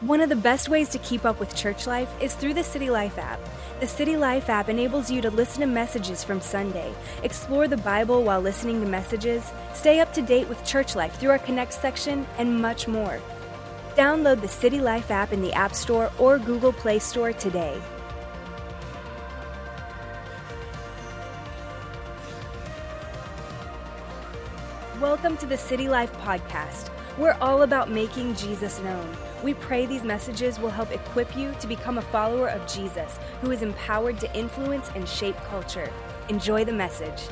One of the best ways to keep up with church life is through the City Life app. The City Life app enables you to listen to messages from Sunday, explore the Bible while listening to messages, stay up to date with church life through our Connect section, and much more. Download the City Life app in the App Store or Google Play Store today. Welcome to the City Life Podcast. We're all about making Jesus known. We pray these messages will help equip you to become a follower of Jesus who is empowered to influence and shape culture. Enjoy the message.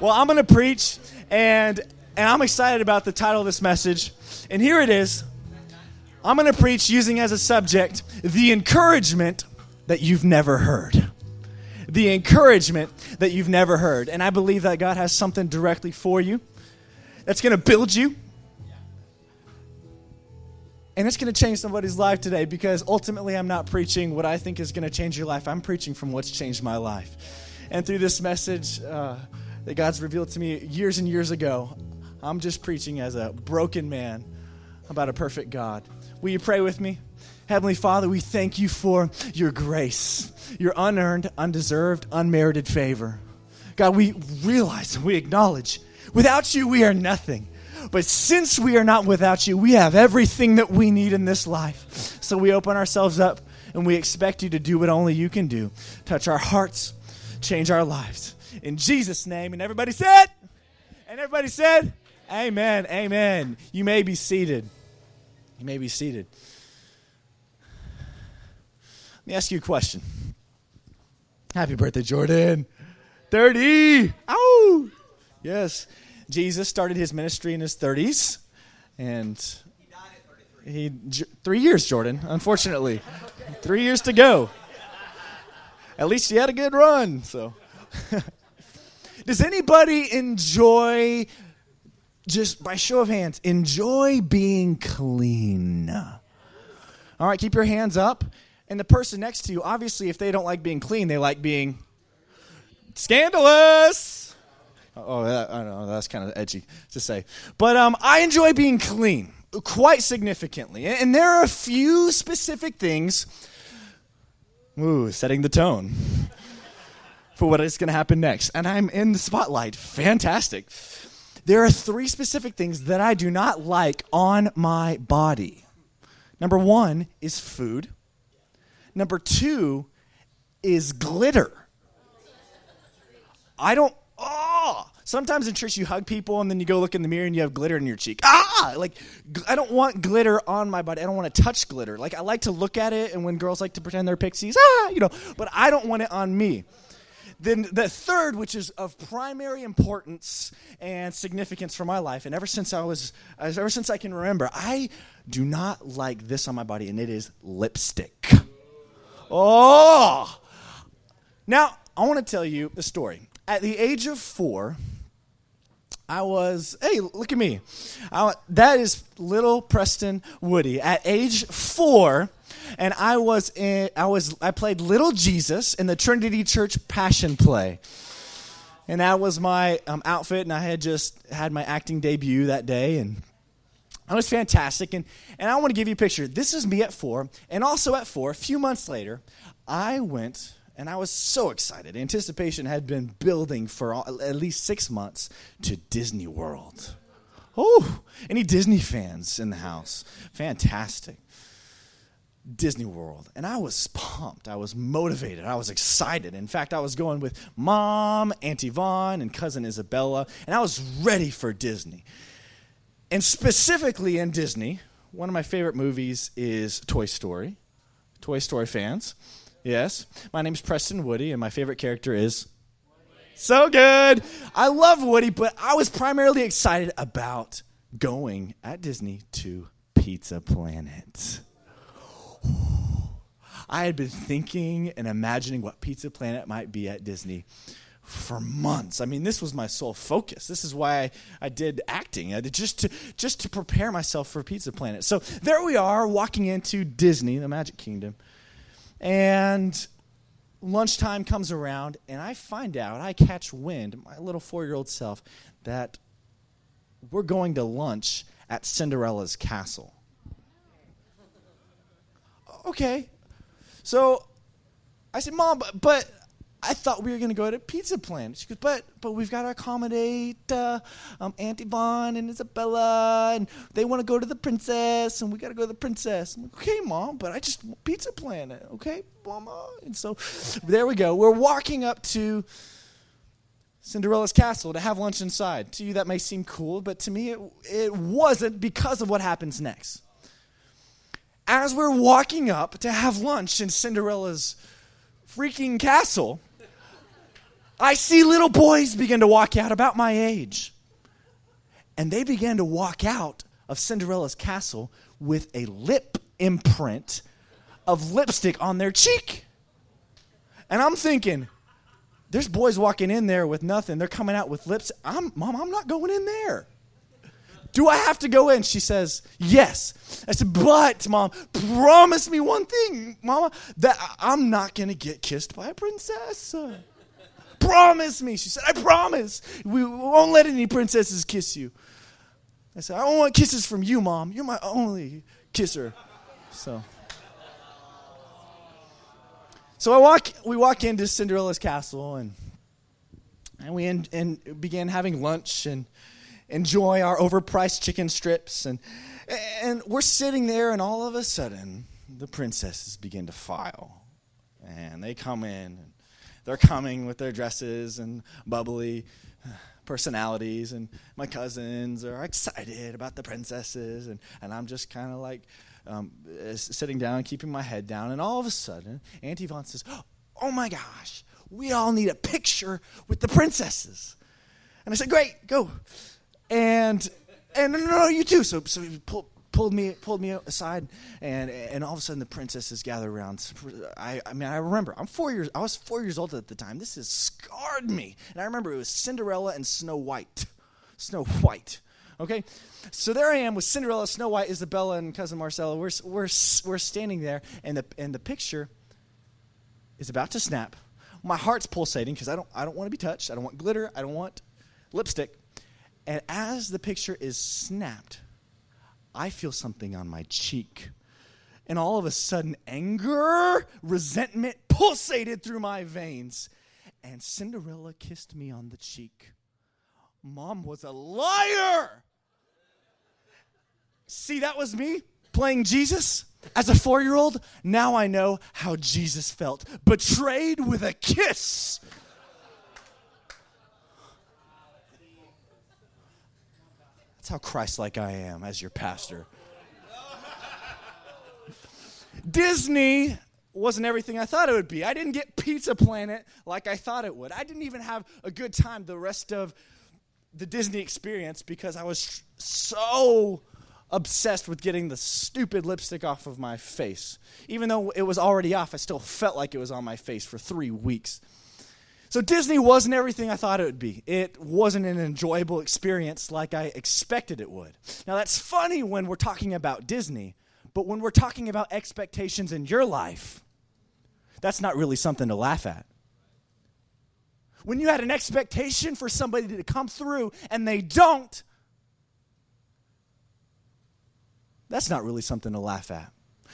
Well, I'm going to preach, and, and I'm excited about the title of this message. And here it is I'm going to preach using as a subject the encouragement that you've never heard. The encouragement that you've never heard. And I believe that God has something directly for you that's going to build you. And it's going to change somebody's life today because ultimately I'm not preaching what I think is going to change your life. I'm preaching from what's changed my life. And through this message uh, that God's revealed to me years and years ago, I'm just preaching as a broken man about a perfect God. Will you pray with me? Heavenly Father, we thank you for your grace, your unearned, undeserved, unmerited favor. God, we realize and we acknowledge without you, we are nothing. But since we are not without you, we have everything that we need in this life. So we open ourselves up and we expect you to do what only you can do touch our hearts, change our lives. In Jesus' name. And everybody said, and everybody said, Amen. Amen. You may be seated. You may be seated. Let me ask you a question. Happy birthday, Jordan. 30. Ow. Yes. Jesus started his ministry in his 30s. And he, three years, Jordan, unfortunately. three years to go. At least he had a good run. So, does anybody enjoy, just by show of hands, enjoy being clean? All right, keep your hands up. And the person next to you, obviously, if they don't like being clean, they like being scandalous. Oh, that, I know. That's kind of edgy to say. But um, I enjoy being clean quite significantly. And there are a few specific things. Ooh, setting the tone for what is going to happen next. And I'm in the spotlight. Fantastic. There are three specific things that I do not like on my body. Number one is food. Number two is glitter. I don't, oh, sometimes in church you hug people and then you go look in the mirror and you have glitter in your cheek. Ah, like, I don't want glitter on my body. I don't want to touch glitter. Like, I like to look at it and when girls like to pretend they're pixies, ah, you know, but I don't want it on me. Then the third, which is of primary importance and significance for my life, and ever since I was, ever since I can remember, I do not like this on my body, and it is lipstick. Oh! Now, I want to tell you a story. At the age of four, I was, hey, look at me. I, that is little Preston Woody. At age four, and I was in, I was I played little Jesus in the Trinity Church Passion play. And that was my um, outfit, and I had just had my acting debut that day, and it was fantastic. And, and I want to give you a picture. This is me at four, and also at four, a few months later, I went and I was so excited. Anticipation had been building for all, at least six months to Disney World. Oh, any Disney fans in the house? Fantastic. Disney World. And I was pumped. I was motivated. I was excited. In fact, I was going with mom, Auntie Vaughn, and cousin Isabella, and I was ready for Disney. And specifically in Disney, one of my favorite movies is Toy Story. Toy Story fans. Yes. My name's Preston Woody, and my favorite character is. So good. I love Woody, but I was primarily excited about going at Disney to Pizza Planet. I had been thinking and imagining what Pizza Planet might be at Disney for months. I mean, this was my sole focus. This is why I, I did acting, I did just to just to prepare myself for Pizza Planet. So there we are, walking into Disney, the Magic Kingdom, and lunchtime comes around, and I find out, I catch wind, my little four-year-old self, that we're going to lunch at Cinderella's castle. okay. So I said, Mom, but, but I thought we were going to go to Pizza Planet. She goes, but but we've got to accommodate uh, um, Auntie Vaughn and Isabella, and they want to go to the princess, and we got to go to the princess. I'm like, okay, Mom, but I just want Pizza Planet, okay, Mama. And so there we go. We're walking up to Cinderella's castle to have lunch inside. To you, that may seem cool, but to me, it, it wasn't because of what happens next. As we're walking up to have lunch in Cinderella's freaking castle, I see little boys begin to walk out about my age. And they began to walk out of Cinderella's castle with a lip imprint of lipstick on their cheek. And I'm thinking, there's boys walking in there with nothing. They're coming out with lips. I'm, Mom, I'm not going in there. Do I have to go in? She says, Yes. I said, But, Mom, promise me one thing, Mama, that I'm not going to get kissed by a princess. Promise me. She said, I promise. We won't let any princesses kiss you. I said, I don't want kisses from you, Mom. You're my only kisser. So. So I walk, we walk into Cinderella's castle and, and we in, and began having lunch and enjoy our overpriced chicken strips. And, and we're sitting there, and all of a sudden, the princesses begin to file. And they come in, they're coming with their dresses and bubbly personalities. And my cousins are excited about the princesses. And, and I'm just kind of like um, sitting down, keeping my head down. And all of a sudden, Auntie Vaughn says, Oh my gosh, we all need a picture with the princesses. And I said, Great, go and and no, no, no, you too. So so he pulled pulled me pulled me aside, and and all of a sudden the princesses gather around. I I mean I remember I'm four years I was four years old at the time. This has scarred me, and I remember it was Cinderella and Snow White, Snow White. Okay, so there I am with Cinderella, Snow White, Isabella, and cousin Marcella. We're we're we're standing there, and the and the picture is about to snap. My heart's pulsating because I don't I don't want to be touched. I don't want glitter. I don't want lipstick. And as the picture is snapped, I feel something on my cheek. And all of a sudden, anger, resentment pulsated through my veins. And Cinderella kissed me on the cheek. Mom was a liar. See, that was me playing Jesus as a four year old. Now I know how Jesus felt betrayed with a kiss. That's how Christ like I am as your pastor. Disney wasn't everything I thought it would be. I didn't get Pizza Planet like I thought it would. I didn't even have a good time the rest of the Disney experience because I was so obsessed with getting the stupid lipstick off of my face. Even though it was already off, I still felt like it was on my face for three weeks. So Disney wasn't everything I thought it would be. It wasn't an enjoyable experience like I expected it would. Now, that's funny when we're talking about Disney, but when we're talking about expectations in your life, that's not really something to laugh at. When you had an expectation for somebody to come through and they don't, that's not really something to laugh at.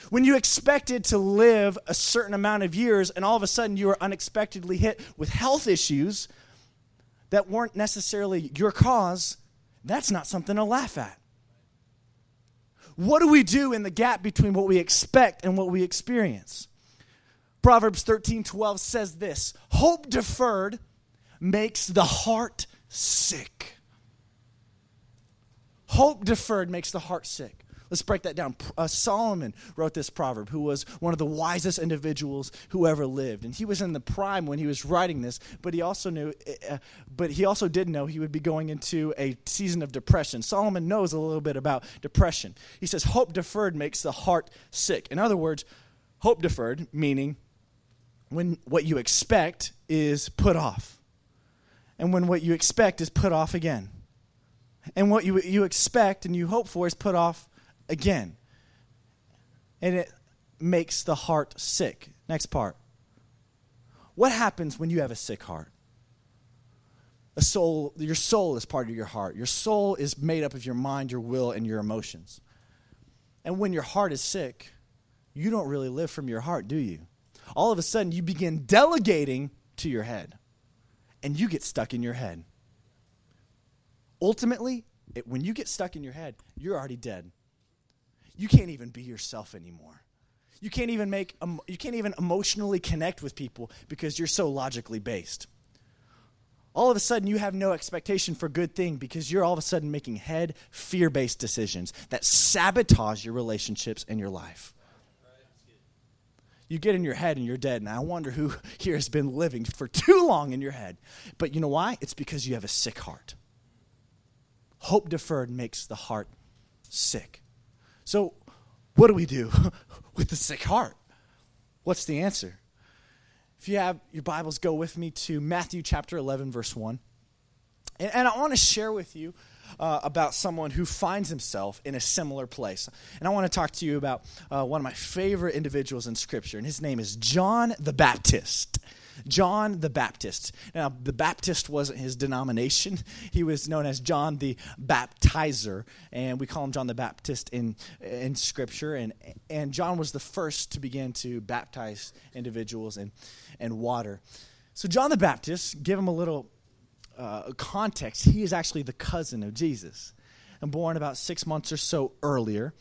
When you expected to live a certain amount of years and all of a sudden you were unexpectedly hit with health issues that weren't necessarily your cause, that's not something to laugh at. What do we do in the gap between what we expect and what we experience? Proverbs 13 12 says this Hope deferred makes the heart sick. Hope deferred makes the heart sick. Let's break that down. Uh, Solomon wrote this proverb, who was one of the wisest individuals who ever lived, and he was in the prime when he was writing this. But he also knew, uh, but he also did know he would be going into a season of depression. Solomon knows a little bit about depression. He says, "Hope deferred makes the heart sick." In other words, hope deferred meaning when what you expect is put off, and when what you expect is put off again and what you, you expect and you hope for is put off again. And it makes the heart sick. Next part. What happens when you have a sick heart? A soul, your soul is part of your heart. Your soul is made up of your mind, your will, and your emotions. And when your heart is sick, you don't really live from your heart, do you? All of a sudden, you begin delegating to your head, and you get stuck in your head. Ultimately, it, when you get stuck in your head, you're already dead. You can't even be yourself anymore. You can't even make um, you can't even emotionally connect with people because you're so logically based. All of a sudden, you have no expectation for good thing because you're all of a sudden making head fear based decisions that sabotage your relationships and your life. You get in your head and you're dead, and I wonder who here has been living for too long in your head. But you know why? It's because you have a sick heart. Hope deferred makes the heart sick. So, what do we do with the sick heart? What's the answer? If you have your Bibles, go with me to Matthew chapter 11, verse 1. And, and I want to share with you uh, about someone who finds himself in a similar place. And I want to talk to you about uh, one of my favorite individuals in Scripture, and his name is John the Baptist. John the Baptist. Now, the Baptist wasn't his denomination. He was known as John the Baptizer, and we call him John the Baptist in, in Scripture. And, and John was the first to begin to baptize individuals in, in water. So, John the Baptist, give him a little uh, context, he is actually the cousin of Jesus and born about six months or so earlier.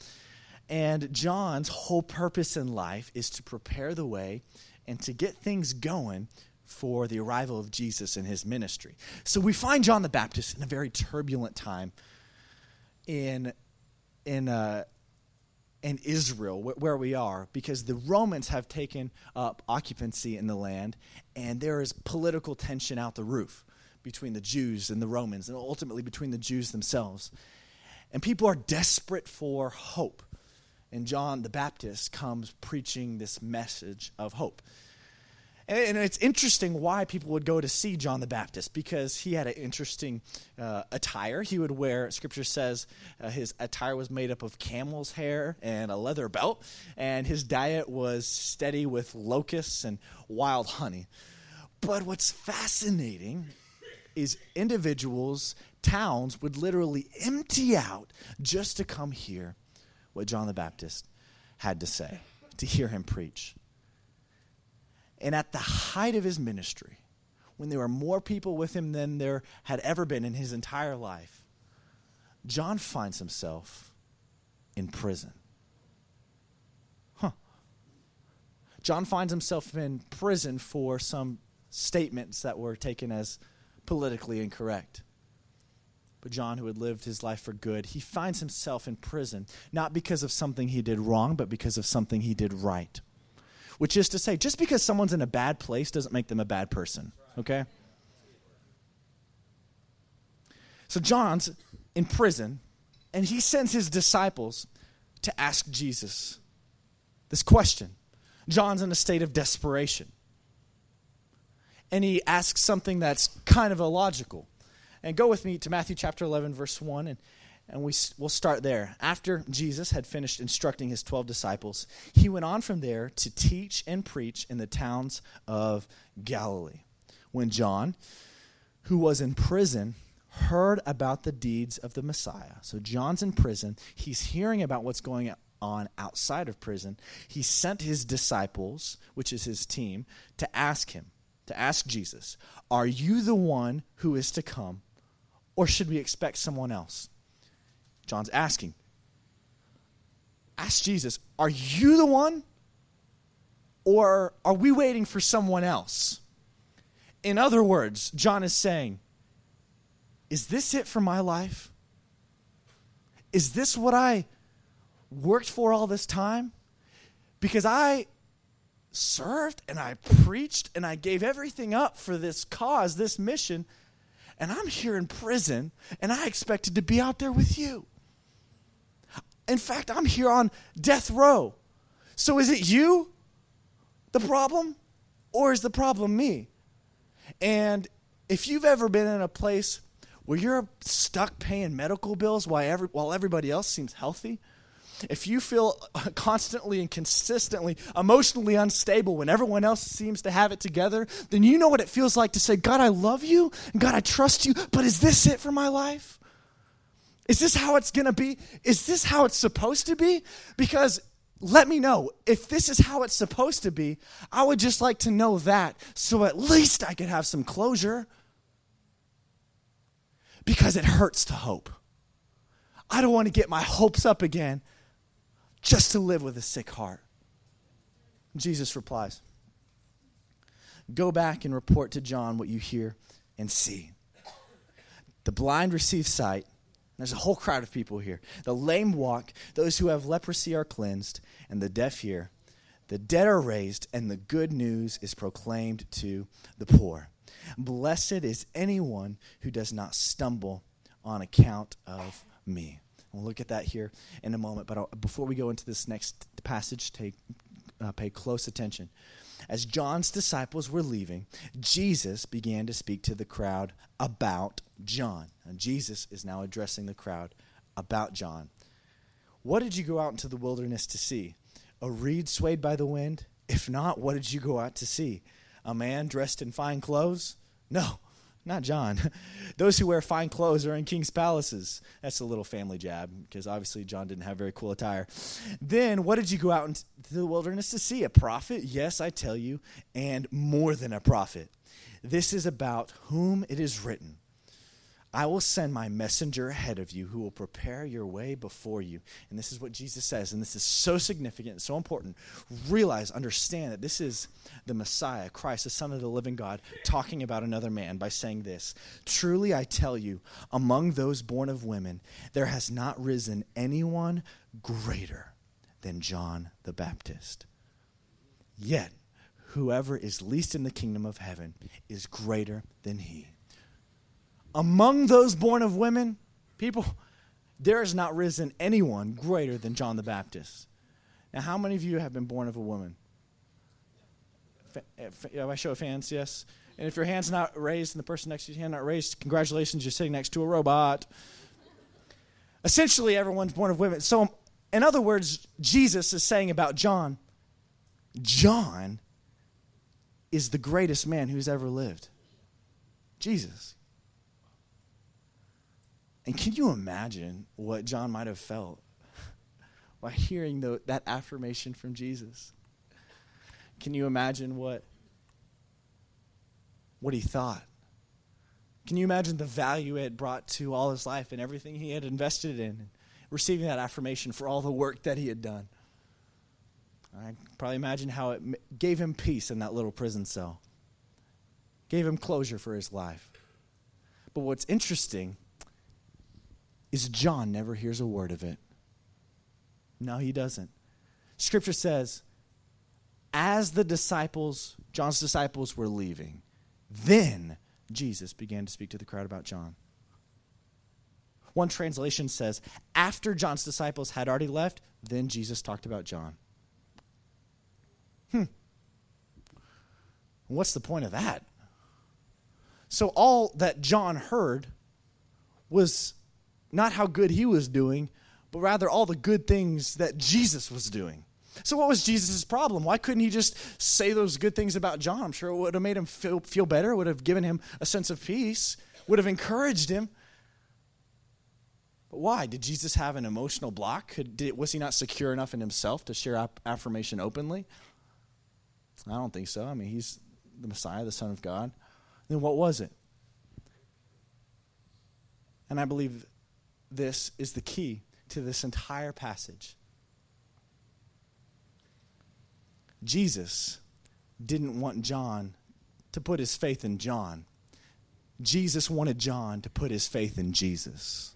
And John's whole purpose in life is to prepare the way and to get things going for the arrival of Jesus and his ministry. So we find John the Baptist in a very turbulent time in in uh, in Israel, where we are, because the Romans have taken up occupancy in the land, and there is political tension out the roof between the Jews and the Romans, and ultimately between the Jews themselves. And people are desperate for hope and John the Baptist comes preaching this message of hope. And, it's interesting why people would go to see John the Baptist because he had an interesting uh, attire. He would wear, scripture says, uh, his attire was made up of camel's hair and a leather belt, and his diet was steady with locusts and wild honey. But what's fascinating is individuals, towns would literally empty out just to come hear what John the Baptist had to say, to hear him preach. And at the height of his ministry, when there were more people with him than there had ever been in his entire life, John finds himself in prison. Huh. John finds himself in prison for some statements that were taken as politically incorrect. But John, who had lived his life for good, he finds himself in prison, not because of something he did wrong, but because of something he did right. Which is to say, just because someone's in a bad place doesn't make them a bad person, okay? So John's in prison, and he sends his disciples to ask Jesus this question. John's in a state of desperation. And he asks something that's kind of illogical. And go with me to Matthew chapter 11, verse 1, and, and we, we'll start there. After Jesus had finished instructing his 12 disciples, he went on from there to teach and preach in the towns of Galilee. When John, who was in prison, heard about the deeds of the Messiah. So John's in prison. He's hearing about what's going on outside of prison. He sent his disciples, which is his team, to ask him, to ask Jesus, Are you the one who is to come, or should we expect someone else? John's asking. Ask Jesus, are you the one? Or are we waiting for someone else? In other words, John is saying, Is this it for my life? Is this what I worked for all this time? Because I served and I preached and I gave everything up for this cause, this mission and I'm here in prison, and I expected to be out there with you. In fact, I'm here on death row. So is it you, the problem, or is the problem me? And if you've ever been in a place where you're stuck paying medical bills while, every, while everybody else seems healthy, if you feel constantly and consistently emotionally unstable when everyone else seems to have it together, then you know what it feels like to say, God, I love you, God, I trust you, but is this it for my life? Is this how it's going to be? Is this how it's supposed to be? Because let me know. If this is how it's supposed to be, I would just like to know that so at least I could have some closure. Because it hurts to hope. I don't want to get my hopes up again just to live with a sick heart. Jesus replies Go back and report to John what you hear and see. The blind receive sight. There's a whole crowd of people here. The lame walk, those who have leprosy are cleansed, and the deaf hear. The dead are raised, and the good news is proclaimed to the poor. Blessed is anyone who does not stumble on account of me. We'll look at that here in a moment, but I'll, before we go into this next passage, take, uh, pay close attention. As John's disciples were leaving, Jesus began to speak to the crowd about John. And Jesus is now addressing the crowd about John. What did you go out into the wilderness to see? A reed swayed by the wind? If not, what did you go out to see? A man dressed in fine clothes? No, not John. Those who wear fine clothes are in king's palaces. That's a little family jab because obviously John didn't have very cool attire. Then, what did you go out into the wilderness to see? A prophet? Yes, I tell you, and more than a prophet. This is about whom it is written. I will send my messenger ahead of you who will prepare your way before you. And this is what Jesus says, and this is so significant, and so important. Realize, understand that this is the Messiah, Christ, the Son of the living God, talking about another man by saying this Truly I tell you, among those born of women, there has not risen anyone greater than John the Baptist. Yet, whoever is least in the kingdom of heaven is greater than he among those born of women, people, there has not risen anyone greater than John the Baptist. Now, how many of you have been born of a woman? If I eh, show of hands, yes. And if your hand's not raised and the person next to your hand not raised, congratulations, you're sitting next to a robot. Essentially, everyone's born of women. So, um, in other words, Jesus is saying about John, John is the greatest man who's ever lived. Jesus. And can you imagine what John might have felt by hearing the, that affirmation from Jesus? Can you imagine what, what he thought? Can you imagine the value it brought to all his life and everything he had invested in, receiving that affirmation for all the work that he had done? I probably imagine how it gave him peace in that little prison cell, gave him closure for his life. But what's interesting is John never hears a word of it. No, he doesn't. Scripture says, as the disciples, John's disciples were leaving, then Jesus began to speak to the crowd about John. One translation says, after John's disciples had already left, then Jesus talked about John. Hmm. What's the point of that? So, all that John heard was not how good he was doing, but rather all the good things that Jesus was doing. So, what was Jesus' problem? Why couldn't he just say those good things about John? I'm sure it would have made him feel, feel better, would have given him a sense of peace, would have encouraged him. But why? Did Jesus have an emotional block? Did, was he not secure enough in himself to share affirmation openly? I don't think so. I mean, he's the Messiah, the Son of God. Then what was it? And I believe this is the key to this entire passage. Jesus didn't want John to put his faith in John. Jesus wanted John to put his faith in Jesus.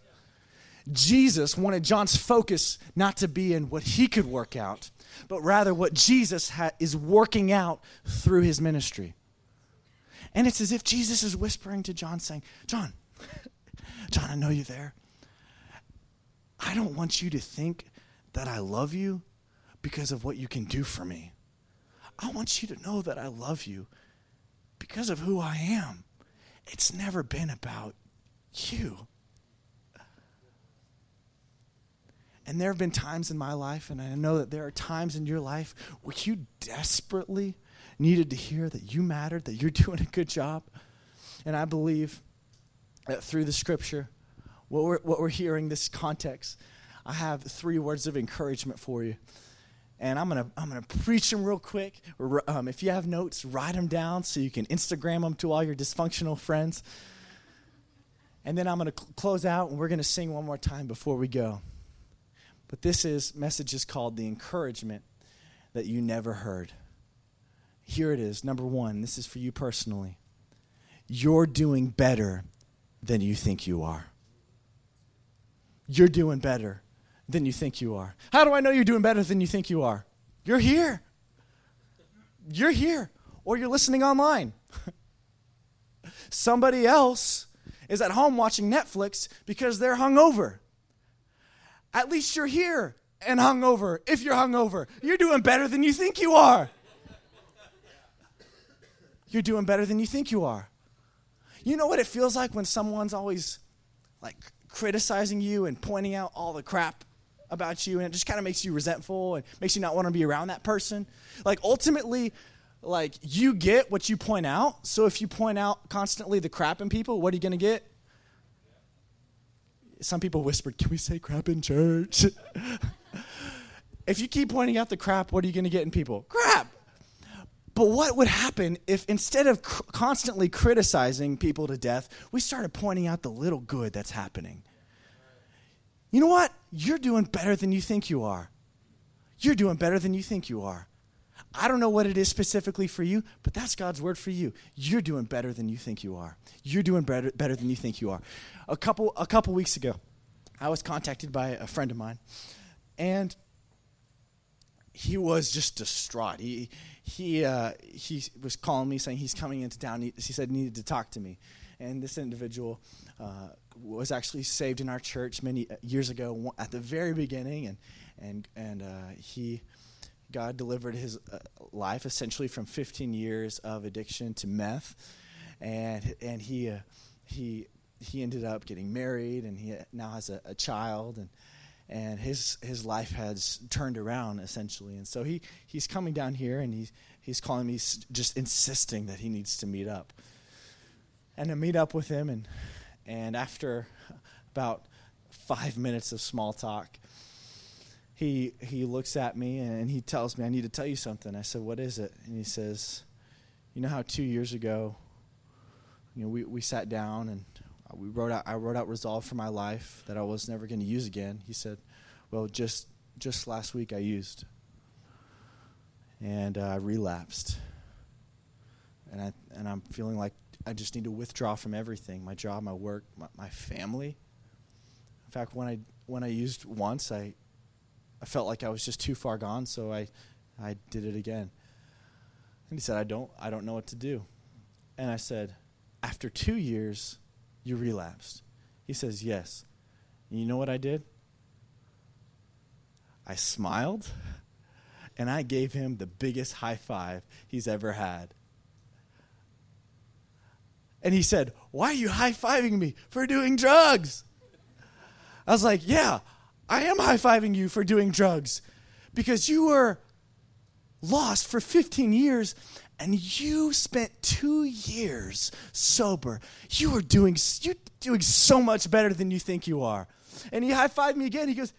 Jesus wanted John's focus not to be in what he could work out, but rather what Jesus ha- is working out through his ministry. And it's as if Jesus is whispering to John, saying, John, John, I know you're there. I don't want you to think that I love you because of what you can do for me. I want you to know that I love you because of who I am. It's never been about you. And there have been times in my life, and I know that there are times in your life where you desperately needed to hear that you mattered, that you're doing a good job. And I believe that through the scripture, what we're, what we're hearing, this context, I have three words of encouragement for you. and I'm gonna I'm gonna preach them real quick. Um, if you have notes, write them down so you can Instagram them to all your dysfunctional friends. And then I'm gonna cl- close out, and we're gonna sing one more time before we go. But this is message is called the encouragement that you never heard. Here it is. Number one. This is for you personally. You're doing better than you think you are. You're doing better than you think you are. How do I know you're doing better than you think you are? You're here. You're here. Or you're listening online. Somebody else is at home watching Netflix because they're hungover. At least you're here and hungover. If you're hungover, you're doing better than you think you are. You're doing better than you think you are. You know what it feels like when someone's always like criticizing you and pointing out all the crap about you and it just kind of makes you resentful and makes you not want to be around that person. Like ultimately like you get what you point out. So if you point out constantly the crap in people, what are you going to get? Some people whispered, "Can we say crap in church?" if you keep pointing out the crap, what are you going to get in people? Crap. But what would happen if instead of cr- constantly criticizing people to death, we started pointing out the little good that's happening? You know what? You're doing better than you think you are. You're doing better than you think you are. I don't know what it is specifically for you, but that's God's word for you. You're doing better than you think you are. You're doing better, better than you think you are. A couple, a couple weeks ago, I was contacted by a friend of mine, and he was just distraught. He, he, uh, he was calling me saying he's coming into town. He, he said he needed to talk to me. And this individual uh, was actually saved in our church many uh, years ago at the very beginning. And, and, and uh, he, God delivered his uh, life essentially from 15 years of addiction to meth. And, and he, uh, he, he ended up getting married and he now has a, a child. And, and his his life has turned around essentially. And so he he's coming down here and he's he's calling me just insisting that he needs to meet up. And I meet up with him and and after about 5 minutes of small talk he he looks at me and he tells me I need to tell you something. I said, "What is it?" And he says, "You know how 2 years ago you know we we sat down and we wrote out I wrote out resolve for my life that I was never going to use again. He said, "Well, just just last week I used, and uh, I relapsed, and I and I'm feeling like I just need to withdraw from everything: my job, my work, my, my family. In fact, when I when I used once, I I felt like I was just too far gone, so I I did it again. And he said, "I don't I don't know what to do," and I said, "After two years." You relapsed. He says, Yes. And you know what I did? I smiled and I gave him the biggest high five he's ever had. And he said, Why are you high fiving me for doing drugs? I was like, Yeah, I am high fiving you for doing drugs because you were lost for 15 years and you spent two years sober. You are doing you're doing so much better than you think you are. And he high fived me again. He goes,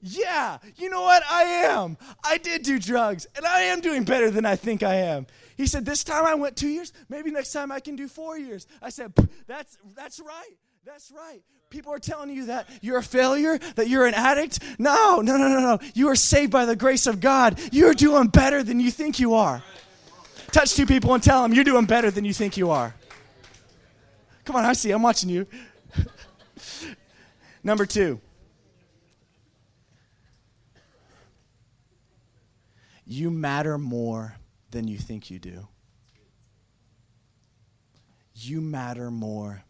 Yeah, you know what? I am. I did do drugs, and I am doing better than I think I am. He said, This time I went two years. Maybe next time I can do four years. I said, That's that's right. That's right. People are telling you that you're a failure, that you're an addict. No, no, no, no, no. You are saved by the grace of God. You're doing better than you think you are. Touch two people and tell them you're doing better than you think you are. Come on, I see. I'm watching you. Number two. You matter more than you think you do. You matter more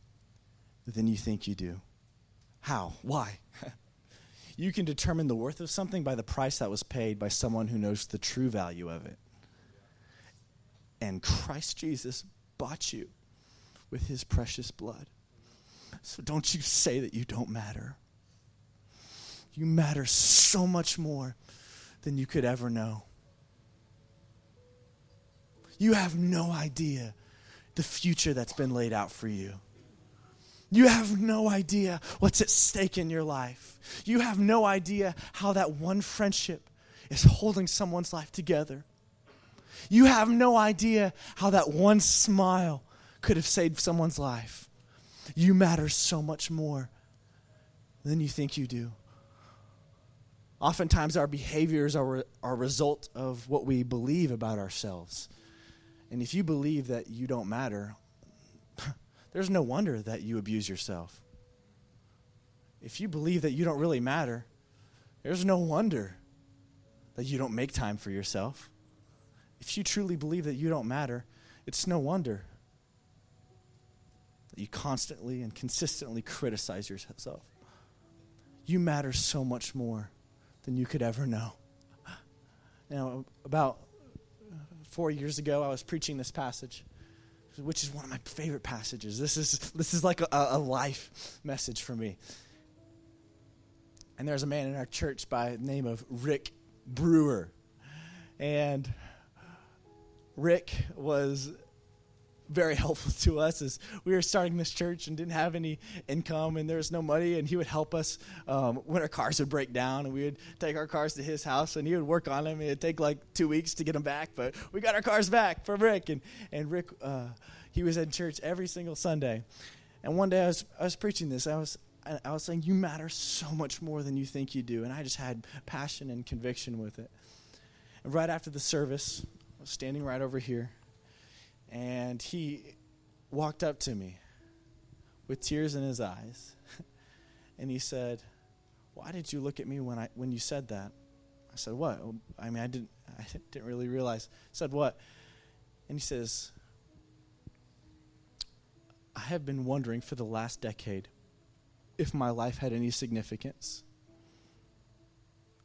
than you think you do. How? Why? you can determine the worth of something by the price that was paid by someone who knows the true value of it and Christ Jesus bought you with his precious blood. So don't you say that you don't matter. You matter so much more than you could ever know. You have no idea the future that's been laid out for you. You have no idea what's at stake in your life. You have no idea how that one friendship is holding someone's life together. You have no idea how that one smile could have saved someone's life. You matter so much more than you think you do. Oftentimes, our behaviors are, a result of what we believe about ourselves. And if you believe that you don't matter, there's no wonder that you abuse yourself. If you believe that you don't really matter, there's no wonder that you don't make time for yourself. If you truly believe that you don't matter, it's no wonder that you constantly and consistently criticize yourself. You matter so much more than you could ever know. Now, about four years ago, I was preaching this passage, which is one of my favorite passages. This is, this is like a, a life message for me. And there's a man in our church by the name of Rick Brewer. And Rick was very helpful to us as we were starting this church and didn't have any income and there was no money and he would help us um, when our cars would break down and we would take our cars to his house and he would work on them. It'd take like two weeks to get them back but we got our cars back from rick and, and rick uh, he was in church every single sunday. And one day I was, I was preaching this. I was I was saying you matter so much more than you think you do. And i just had passion and conviction with it. And right after the service was standing right over here and he walked up to me with tears in his eyes. and he said, Why did you look at me when, I, when you said that? I said, What? I mean, I didn't, I didn't really realize. I said, What? And he says, I have been wondering for the last decade if my life had any significance.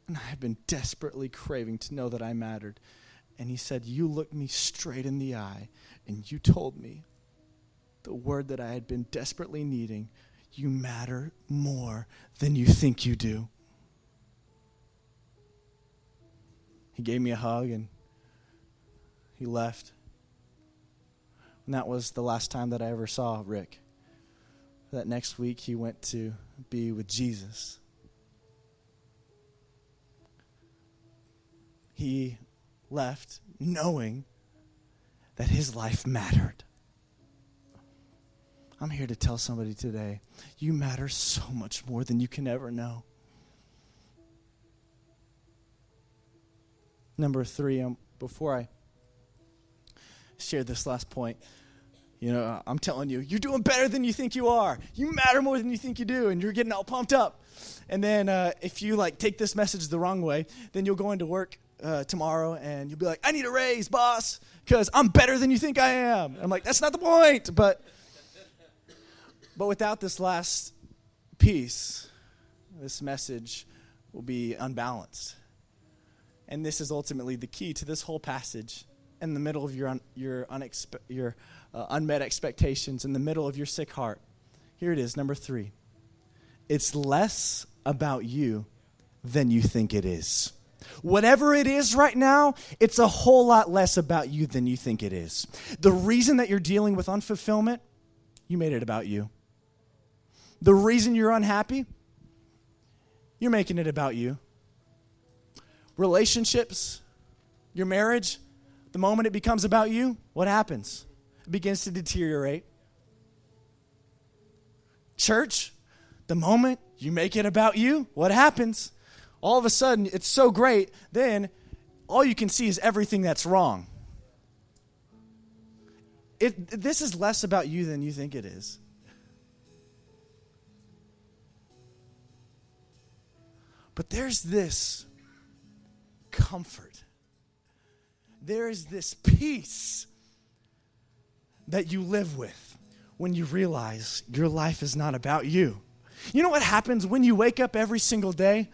And I have been desperately craving to know that I mattered. And he said, You looked me straight in the eye and you told me the word that I had been desperately needing. You matter more than you think you do. He gave me a hug and he left. And that was the last time that I ever saw Rick. That next week, he went to be with Jesus. He left knowing that his life mattered. I'm here to tell somebody today you matter so much more than you can ever know. Number three, um, before I share this last point, you know, I'm telling you, you're doing better than you think you are. You matter more than you think you do, and you're getting all pumped up. And then uh, if you like take this message the wrong way, then you'll go into work uh, tomorrow and you'll be like, I need a raise, boss, because I'm better than you think I am. And I'm like, that's not the point. But, but without this last piece, this message will be unbalanced. And this is ultimately the key to this whole passage. In the middle of your, un, your, unexpe- your uh, unmet expectations, in the middle of your sick heart. Here it is, number three. It's less about you than you think it is. Whatever it is right now, it's a whole lot less about you than you think it is. The reason that you're dealing with unfulfillment, you made it about you. The reason you're unhappy, you're making it about you. Relationships, your marriage, the moment it becomes about you, what happens? It begins to deteriorate. Church, the moment you make it about you, what happens? All of a sudden it's so great, then all you can see is everything that's wrong. It, this is less about you than you think it is. But there's this comfort. There is this peace that you live with when you realize your life is not about you. You know what happens when you wake up every single day?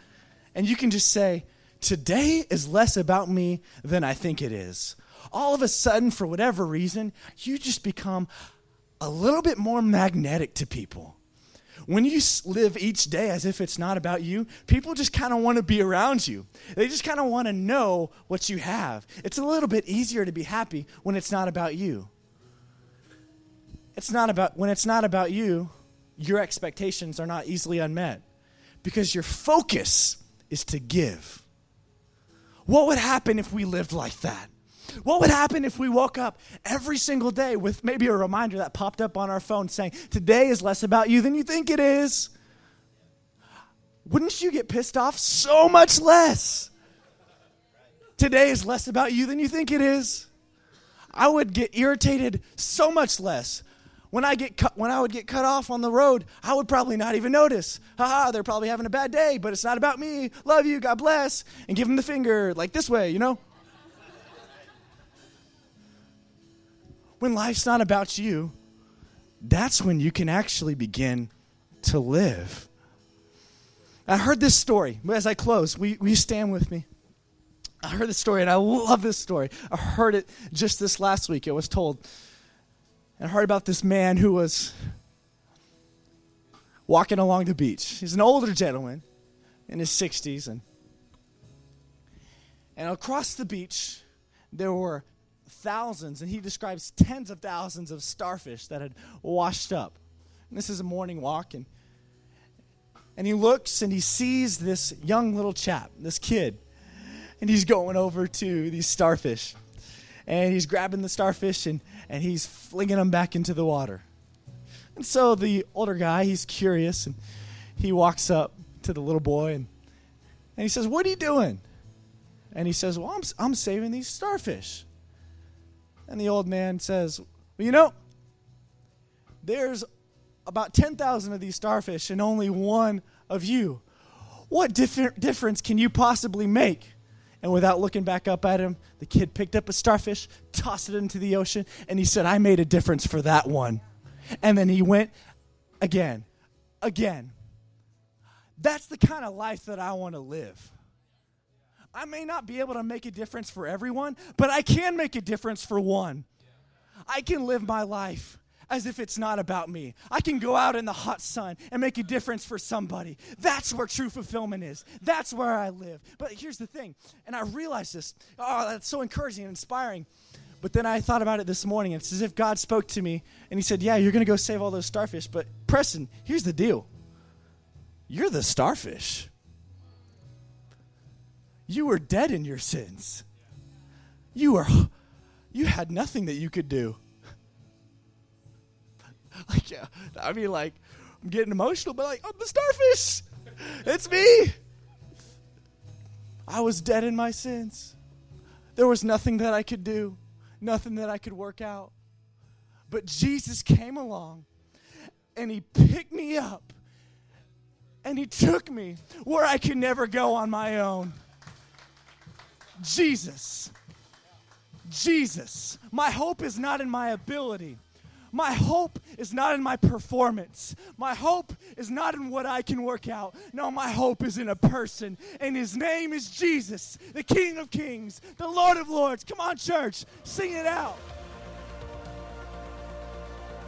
And you can just say, Today is less about me than I think it is. All of a sudden, for whatever reason, you just become a little bit more magnetic to people. When you live each day as if it's not about you, people just kind of want to be around you. They just kind of want to know what you have. It's a little bit easier to be happy when it's not about you. It's not about when it's not about you, your expectations are not easily unmet because your focus is to give. What would happen if we lived like that? What would happen if we woke up every single day with maybe a reminder that popped up on our phone saying, Today is less about you than you think it is? Wouldn't you get pissed off so much less? Today is less about you than you think it is. I would get irritated so much less. When I get when I would get cut off on the road, I would probably not even notice. Haha, they're probably having a bad day, but it's not about me. Love you, God bless, and give them the finger like this way, you know? when life's not about you, that's when you can actually begin to live. I heard this story. As I close, will, will you stand with me? I heard this story and I love this story. I heard it just this last week. It was told. And I heard about this man who was walking along the beach. He's an older gentleman in his 60s and and across the beach there were thousands and he describes tens of thousands of starfish that had washed up. And this is a morning walk and and he looks and he sees this young little chap, this kid and he's going over to these starfish. And he's grabbing the starfish and, and he's flinging them back into the water. And so the older guy, he's curious and he walks up to the little boy and, and he says, What are you doing? And he says, Well, I'm, I'm saving these starfish. And the old man says, Well, you know, there's about 10,000 of these starfish and only one of you. What differ- difference can you possibly make? And without looking back up at him, the kid picked up a starfish, tossed it into the ocean, and he said, I made a difference for that one. And then he went again, again. That's the kind of life that I want to live. I may not be able to make a difference for everyone, but I can make a difference for one. I can live my life as if it's not about me. I can go out in the hot sun and make a difference for somebody. That's where true fulfillment is. That's where I live. But here's the thing, and I realized this. Oh, that's so encouraging and inspiring. But then I thought about it this morning. It's as if God spoke to me and He said, Yeah, you're going to go save all those starfish. But Preston, here's the deal you're the starfish. You were dead in your sins. You were you had nothing that you could do. Like, yeah, I mean, like, I'm getting emotional, but like, I'm the starfish. It's me. I was dead in my sins. There was nothing that I could do, nothing that I could work out. But Jesus came along and he picked me up and he took me where I could never go on my own. Jesus. Jesus. My hope is not in my ability. My hope is not in my performance. My hope is not in what I can work out. No, my hope is in a person, and his name is Jesus, the King of Kings, the Lord of Lords. Come on, church, sing it out.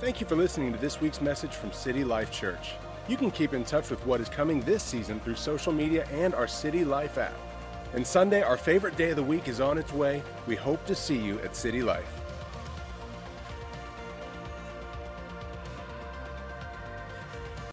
Thank you for listening to this week's message from City Life Church. You can keep in touch with what is coming this season through social media and our City Life app. And Sunday, our favorite day of the week, is on its way. We hope to see you at City Life.